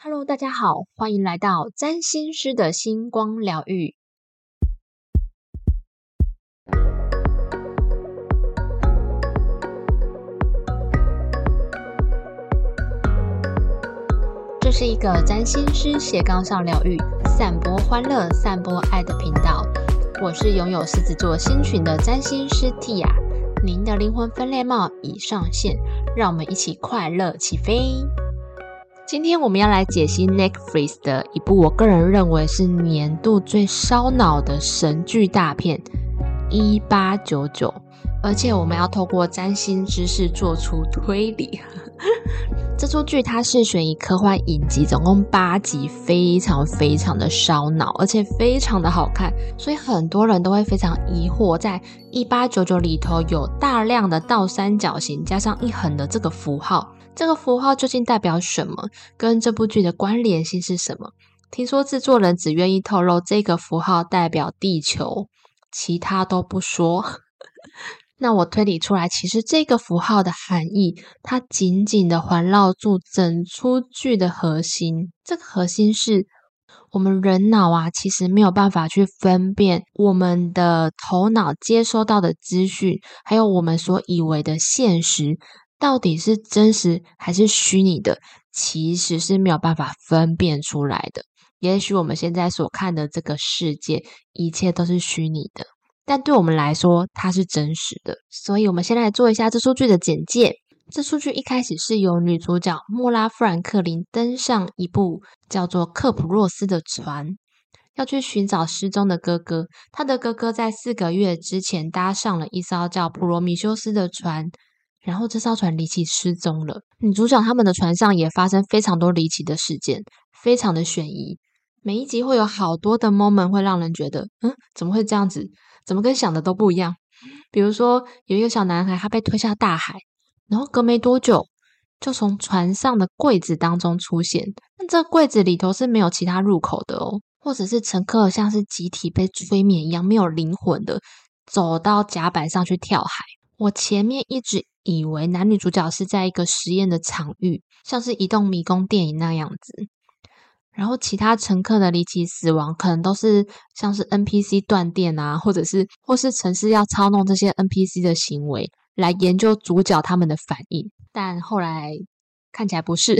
Hello，大家好，欢迎来到占星师的星光疗愈。这是一个占星师斜杠上疗愈、散播欢乐、散播爱的频道。我是拥有狮子座星群的占星师 Tia，您的灵魂分裂帽已上线，让我们一起快乐起飞。今天我们要来解析 Netflix 的一部我个人认为是年度最烧脑的神剧大片《一八九九》，而且我们要透过占星知识做出推理。这出剧它是悬疑科幻影集，总共八集，非常非常的烧脑，而且非常的好看，所以很多人都会非常疑惑，在一八九九里头有大量的倒三角形加上一横的这个符号。这个符号究竟代表什么？跟这部剧的关联性是什么？听说制作人只愿意透露这个符号代表地球，其他都不说。那我推理出来，其实这个符号的含义，它紧紧的环绕住整出剧的核心。这个核心是我们人脑啊，其实没有办法去分辨我们的头脑接收到的资讯，还有我们所以为的现实。到底是真实还是虚拟的，其实是没有办法分辨出来的。也许我们现在所看的这个世界，一切都是虚拟的，但对我们来说，它是真实的。所以，我们先来做一下这数据的简介。这数据一开始是由女主角莫拉·富兰克林登上一部叫做《克普洛斯》的船，要去寻找失踪的哥哥。他的哥哥在四个月之前搭上了一艘叫普罗米修斯的船。然后这艘船离奇失踪了，女主角他们的船上也发生非常多离奇的事件，非常的悬疑。每一集会有好多的 moment 会让人觉得，嗯，怎么会这样子？怎么跟想的都不一样？比如说有一个小男孩，他被推下大海，然后隔没多久就从船上的柜子当中出现，但这柜子里头是没有其他入口的哦，或者是乘客像是集体被催眠一样，没有灵魂的走到甲板上去跳海。我前面一直。以为男女主角是在一个实验的场域，像是移动迷宫电影那样子。然后其他乘客的离奇死亡，可能都是像是 NPC 断电啊，或者是或是城市要操弄这些 NPC 的行为，来研究主角他们的反应。但后来看起来不是，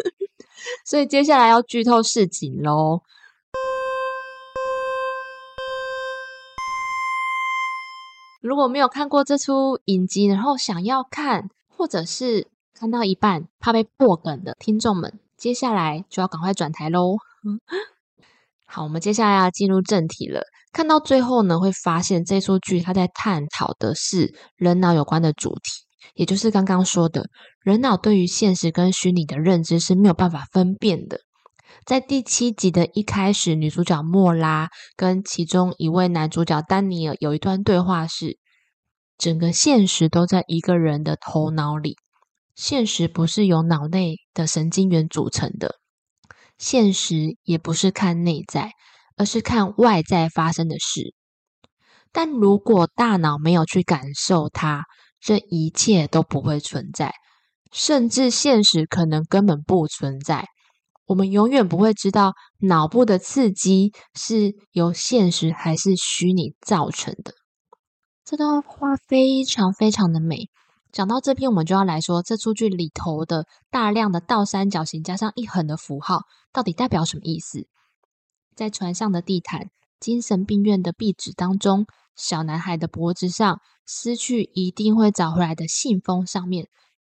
所以接下来要剧透市井喽。如果没有看过这出影集，然后想要看，或者是看到一半怕被破梗的听众们，接下来就要赶快转台喽。好，我们接下来要进入正题了。看到最后呢，会发现这出剧它在探讨的是人脑有关的主题，也就是刚刚说的，人脑对于现实跟虚拟的认知是没有办法分辨的。在第七集的一开始，女主角莫拉跟其中一位男主角丹尼尔有一段对话是：整个现实都在一个人的头脑里，现实不是由脑内的神经元组成的，现实也不是看内在，而是看外在发生的事。但如果大脑没有去感受它，这一切都不会存在，甚至现实可能根本不存在。我们永远不会知道脑部的刺激是由现实还是虚拟造成的。这段话非常非常的美。讲到这篇，我们就要来说这出剧里头的大量的倒三角形加上一横的符号，到底代表什么意思？在船上的地毯、精神病院的壁纸当中，小男孩的脖子上失去一定会找回来的信封上面，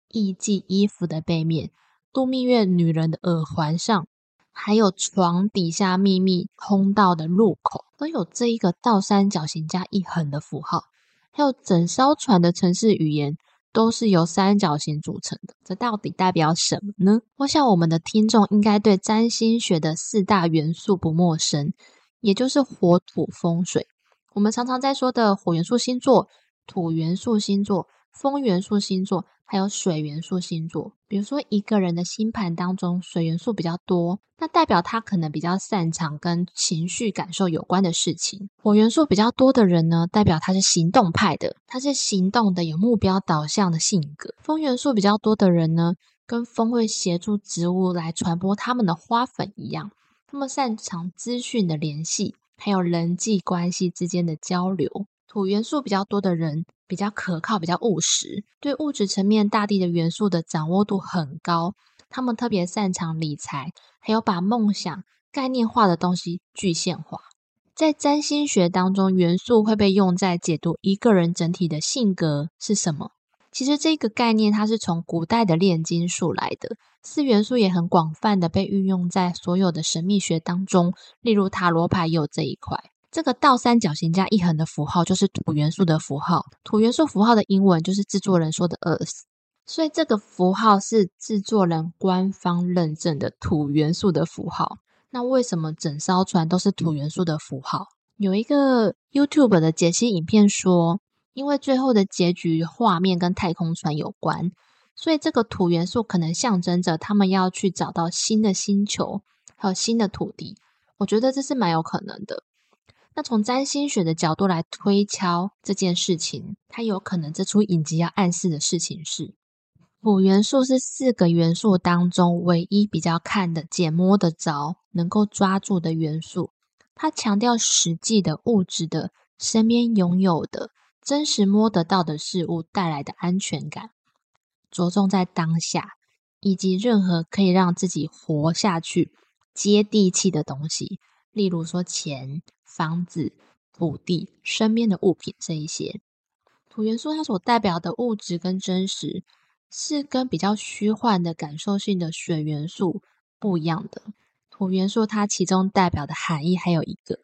艺妓衣服的背面。度蜜月女人的耳环上，还有床底下秘密通道的入口，都有这一个倒三角形加一横的符号。还有整艘船的城市语言都是由三角形组成的。这到底代表什么呢？我想我们的听众应该对占星学的四大元素不陌生，也就是火、土、风、水。我们常常在说的火元素星座、土元素星座、风元素星座。还有水元素星座，比如说一个人的星盘当中水元素比较多，那代表他可能比较擅长跟情绪感受有关的事情。火元素比较多的人呢，代表他是行动派的，他是行动的有目标导向的性格。风元素比较多的人呢，跟风会协助植物来传播他们的花粉一样。他们擅长资讯的联系，还有人际关系之间的交流。土元素比较多的人比较可靠，比较务实，对物质层面大地的元素的掌握度很高。他们特别擅长理财，还有把梦想概念化的东西具现化。在占星学当中，元素会被用在解读一个人整体的性格是什么。其实这个概念它是从古代的炼金术来的，四元素也很广泛的被运用在所有的神秘学当中，例如塔罗牌有这一块。这个倒三角形加一横的符号就是土元素的符号，土元素符号的英文就是制作人说的 Earth，所以这个符号是制作人官方认证的土元素的符号。那为什么整艘船都是土元素的符号？有一个 YouTube 的解析影片说，因为最后的结局画面跟太空船有关，所以这个土元素可能象征着他们要去找到新的星球，还有新的土地。我觉得这是蛮有可能的。那从占星学的角度来推敲这件事情，它有可能这出影集要暗示的事情是：土元素是四个元素当中唯一比较看得见、摸得着、能够抓住的元素。它强调实际的物质的身边拥有的真实摸得到的事物带来的安全感，着重在当下以及任何可以让自己活下去、接地气的东西，例如说钱。房子、土地、身边的物品这一些，土元素它所代表的物质跟真实，是跟比较虚幻的感受性的水元素不一样的。土元素它其中代表的含义还有一个，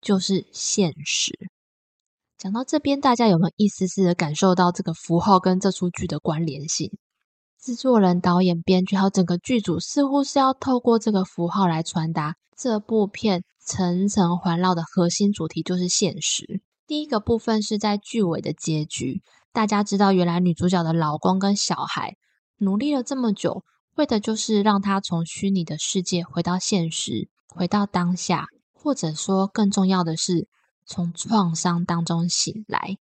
就是现实。讲到这边，大家有没有一丝丝的感受到这个符号跟这出剧的关联性？制作人、导演、编剧还有整个剧组，似乎是要透过这个符号来传达这部片。层层环绕的核心主题就是现实。第一个部分是在剧尾的结局，大家知道，原来女主角的老公跟小孩努力了这么久，为的就是让她从虚拟的世界回到现实，回到当下，或者说更重要的是，从创伤当中醒来。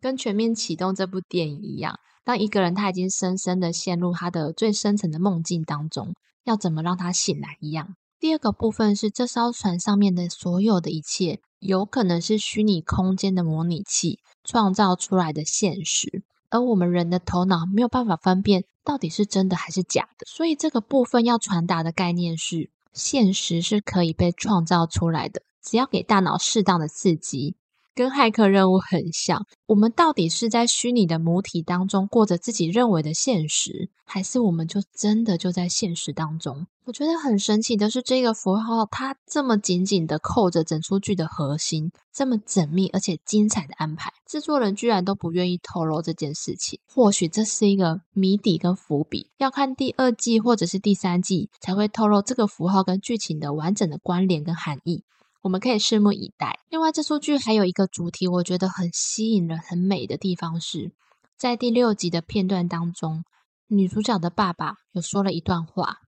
跟全面启动这部电影一样，当一个人他已经深深的陷入他的最深层的梦境当中，要怎么让他醒来一样。第二个部分是这艘船上面的所有的一切，有可能是虚拟空间的模拟器创造出来的现实，而我们人的头脑没有办法分辨到底是真的还是假的。所以这个部分要传达的概念是，现实是可以被创造出来的，只要给大脑适当的刺激。跟骇客任务很像，我们到底是在虚拟的母体当中过着自己认为的现实，还是我们就真的就在现实当中？我觉得很神奇的是，这个符号它这么紧紧的扣着整出剧的核心，这么缜密而且精彩的安排，制作人居然都不愿意透露这件事情。或许这是一个谜底跟伏笔，要看第二季或者是第三季才会透露这个符号跟剧情的完整的关联跟含义。我们可以拭目以待。另外，这出剧还有一个主题，我觉得很吸引人、很美的地方是，在第六集的片段当中，女主角的爸爸有说了一段话：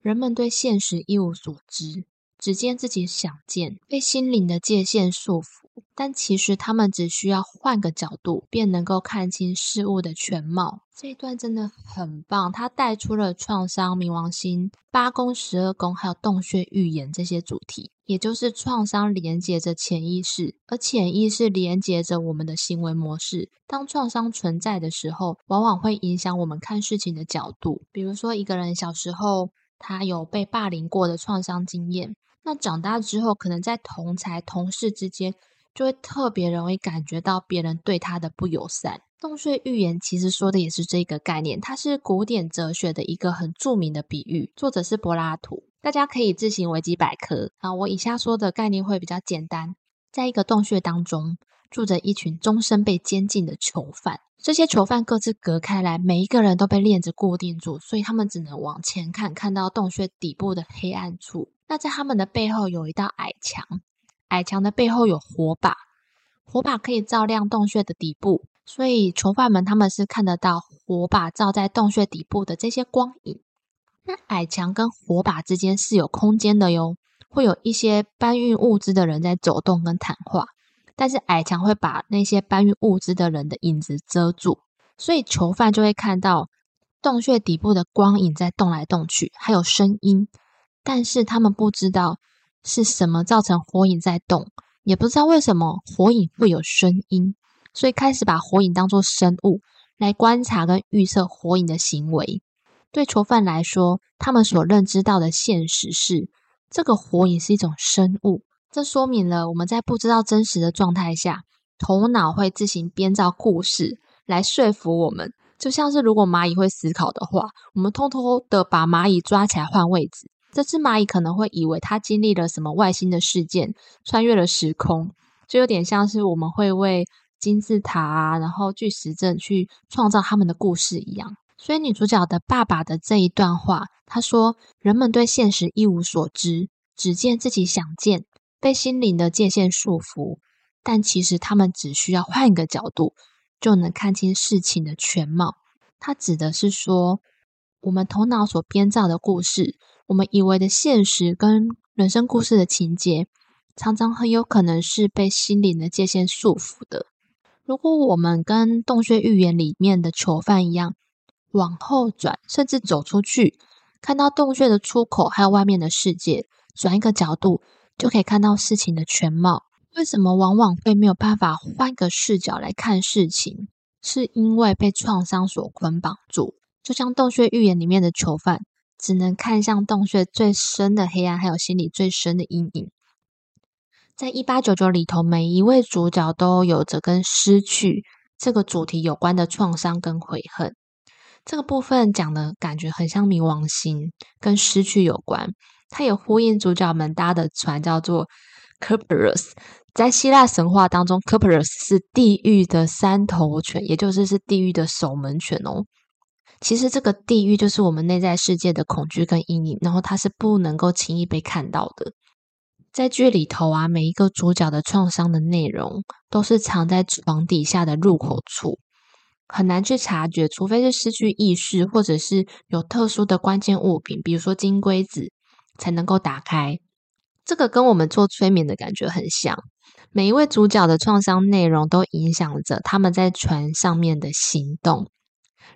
人们对现实一无所知。只见自己想见，被心灵的界限束缚，但其实他们只需要换个角度，便能够看清事物的全貌。这一段真的很棒，它带出了创伤、冥王星、八宫、十二宫，还有洞穴预言这些主题。也就是创伤连接着潜意识，而潜意识连接着我们的行为模式。当创伤存在的时候，往往会影响我们看事情的角度。比如说，一个人小时候他有被霸凌过的创伤经验。那长大之后，可能在同才、同事之间，就会特别容易感觉到别人对他的不友善。洞穴预言其实说的也是这个概念，它是古典哲学的一个很著名的比喻，作者是柏拉图。大家可以自行维基百科啊。我以下说的概念会比较简单，在一个洞穴当中，住着一群终身被监禁的囚犯。这些囚犯各自隔开来，每一个人都被链子固定住，所以他们只能往前看，看到洞穴底部的黑暗处。那在他们的背后有一道矮墙，矮墙的背后有火把，火把可以照亮洞穴的底部，所以囚犯们他们是看得到火把照在洞穴底部的这些光影。那矮墙跟火把之间是有空间的哟，会有一些搬运物资的人在走动跟谈话，但是矮墙会把那些搬运物资的人的影子遮住，所以囚犯就会看到洞穴底部的光影在动来动去，还有声音，但是他们不知道是什么造成火影在动，也不知道为什么火影会有声音，所以开始把火影当作生物来观察跟预测火影的行为。对囚犯来说，他们所认知到的现实是这个火影是一种生物，这说明了我们在不知道真实的状态下，头脑会自行编造故事来说服我们。就像是如果蚂蚁会思考的话，我们偷偷的把蚂蚁抓起来换位置，这只蚂蚁可能会以为它经历了什么外星的事件，穿越了时空，就有点像是我们会为金字塔啊，然后巨石阵去创造他们的故事一样。所以女主角的爸爸的这一段话，他说：“人们对现实一无所知，只见自己想见，被心灵的界限束缚，但其实他们只需要换一个角度。”就能看清事情的全貌。它指的是说，我们头脑所编造的故事，我们以为的现实跟人生故事的情节，常常很有可能是被心灵的界限束缚的。如果我们跟洞穴寓言里面的囚犯一样，往后转，甚至走出去，看到洞穴的出口，还有外面的世界，转一个角度，就可以看到事情的全貌。为什么往往会没有办法换个视角来看事情？是因为被创伤所捆绑住，就像洞穴寓言里面的囚犯，只能看向洞穴最深的黑暗，还有心里最深的阴影。在一八九九里头，每一位主角都有着跟失去这个主题有关的创伤跟悔恨。这个部分讲的感觉很像冥王星，跟失去有关。它也呼应主角们搭的船，叫做 Kerberos。在希腊神话当中 c o p e r u s 是地狱的三头犬，也就是是地狱的守门犬哦。其实这个地狱就是我们内在世界的恐惧跟阴影，然后它是不能够轻易被看到的。在剧里头啊，每一个主角的创伤的内容都是藏在床底下的入口处，很难去察觉，除非是失去意识，或者是有特殊的关键物品，比如说金龟子，才能够打开。这个跟我们做催眠的感觉很像。每一位主角的创伤内容都影响着他们在船上面的行动，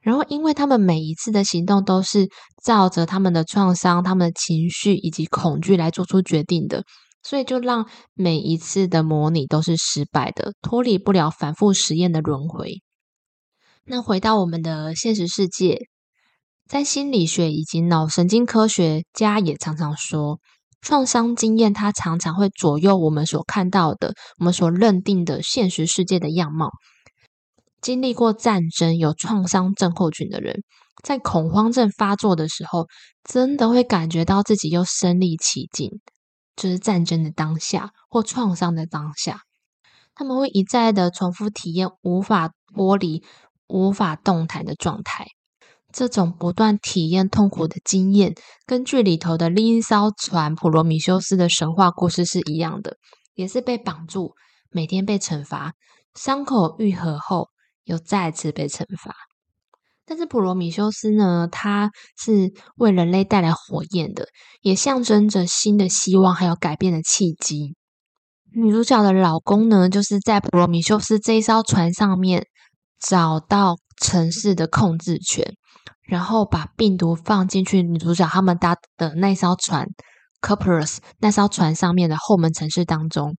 然后因为他们每一次的行动都是照着他们的创伤、他们的情绪以及恐惧来做出决定的，所以就让每一次的模拟都是失败的，脱离不了反复实验的轮回。那回到我们的现实世界，在心理学以及脑神经科学家也常常说。创伤经验，它常常会左右我们所看到的、我们所认定的现实世界的样貌。经历过战争、有创伤症候群的人，在恐慌症发作的时候，真的会感觉到自己又身临其境，就是战争的当下或创伤的当下，他们会一再的重复体验无法剥离、无法动弹的状态。这种不断体验痛苦的经验，跟剧里头的另一艘船普罗米修斯的神话故事是一样的，也是被绑住，每天被惩罚，伤口愈合后又再次被惩罚。但是普罗米修斯呢，他是为人类带来火焰的，也象征着新的希望还有改变的契机。女主角的老公呢，就是在普罗米修斯这一艘船上面找到城市的控制权。然后把病毒放进去女主角他们搭的那艘船 c o p e r u s 那艘船上面的后门城市当中，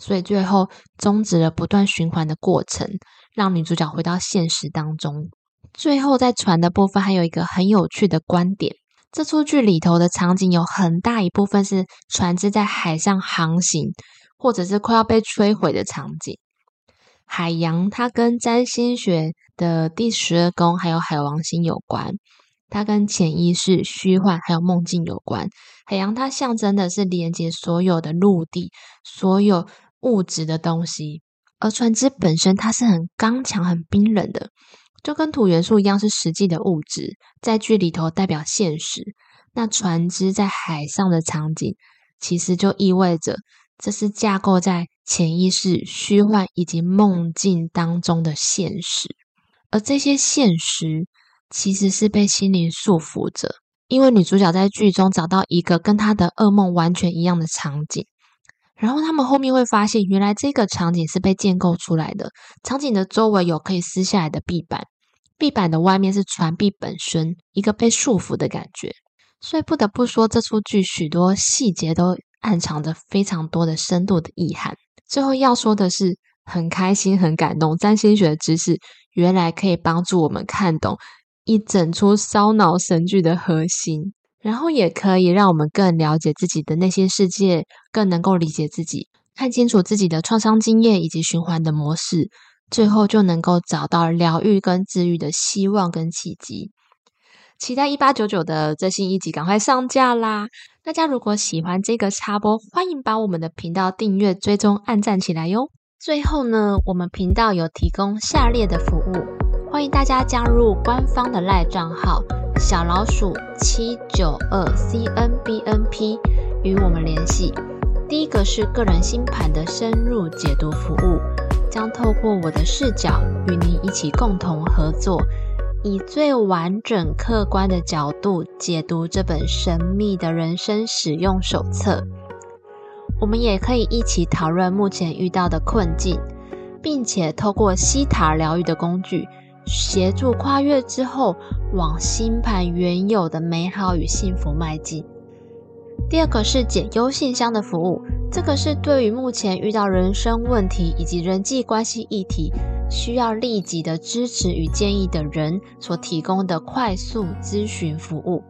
所以最后终止了不断循环的过程，让女主角回到现实当中。最后在船的部分还有一个很有趣的观点，这出剧里头的场景有很大一部分是船只在海上航行，或者是快要被摧毁的场景。海洋它跟占星学的第十二宫还有海王星有关，它跟潜意识、虚幻还有梦境有关。海洋它象征的是连接所有的陆地、所有物质的东西，而船只本身它是很刚强、很冰冷的，就跟土元素一样是实际的物质，在剧里头代表现实。那船只在海上的场景，其实就意味着这是架构在。潜意识、虚幻以及梦境当中的现实，而这些现实其实是被心灵束缚着。因为女主角在剧中找到一个跟她的噩梦完全一样的场景，然后他们后面会发现，原来这个场景是被建构出来的。场景的周围有可以撕下来的壁板，壁板的外面是船壁本身，一个被束缚的感觉。所以不得不说，这出剧许多细节都暗藏着非常多的深度的意涵。最后要说的是，很开心、很感动，占星学的知识原来可以帮助我们看懂一整出烧脑神剧的核心。然后也可以让我们更了解自己的内心世界，更能够理解自己，看清楚自己的创伤经验以及循环的模式，最后就能够找到疗愈跟治愈的希望跟契机。期待一八九九的最新一集赶快上架啦！大家如果喜欢这个插播，欢迎把我们的频道订阅、追踪、按赞起来哟。最后呢，我们频道有提供下列的服务，欢迎大家加入官方的赖账号。小老鼠七九二 C N B N P 与我们联系。第一个是个人星盘的深入解读服务，将透过我的视角与您一起共同合作，以最完整客观的角度解读这本神秘的人生使用手册。我们也可以一起讨论目前遇到的困境，并且透过西塔疗愈的工具。协助跨越之后，往星盘原有的美好与幸福迈进。第二个是解忧信箱的服务，这个是对于目前遇到人生问题以及人际关系议题，需要立即的支持与建议的人所提供的快速咨询服务。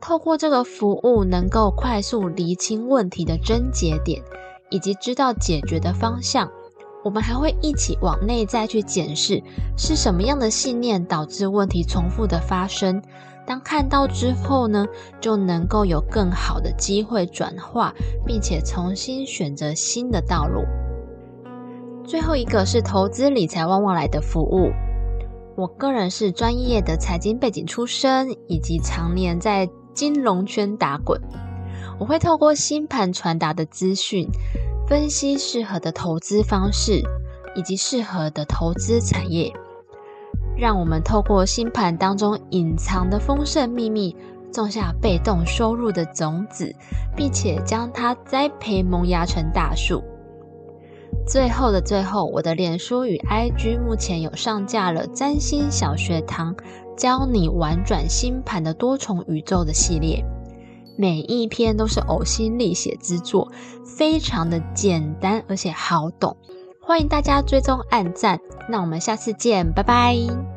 透过这个服务，能够快速厘清问题的症结点，以及知道解决的方向。我们还会一起往内在去检视，是什么样的信念导致问题重复的发生。当看到之后呢，就能够有更好的机会转化，并且重新选择新的道路。最后一个是投资理财旺旺来的服务。我个人是专业的财经背景出身，以及常年在金融圈打滚。我会透过星盘传达的资讯。分析适合的投资方式以及适合的投资产业，让我们透过星盘当中隐藏的丰盛秘密，种下被动收入的种子，并且将它栽培萌芽成大树。最后的最后，我的脸书与 IG 目前有上架了占星小学堂，教你玩转星盘的多重宇宙的系列。每一篇都是呕心沥血之作，非常的简单而且好懂，欢迎大家追踪按赞。那我们下次见，拜拜。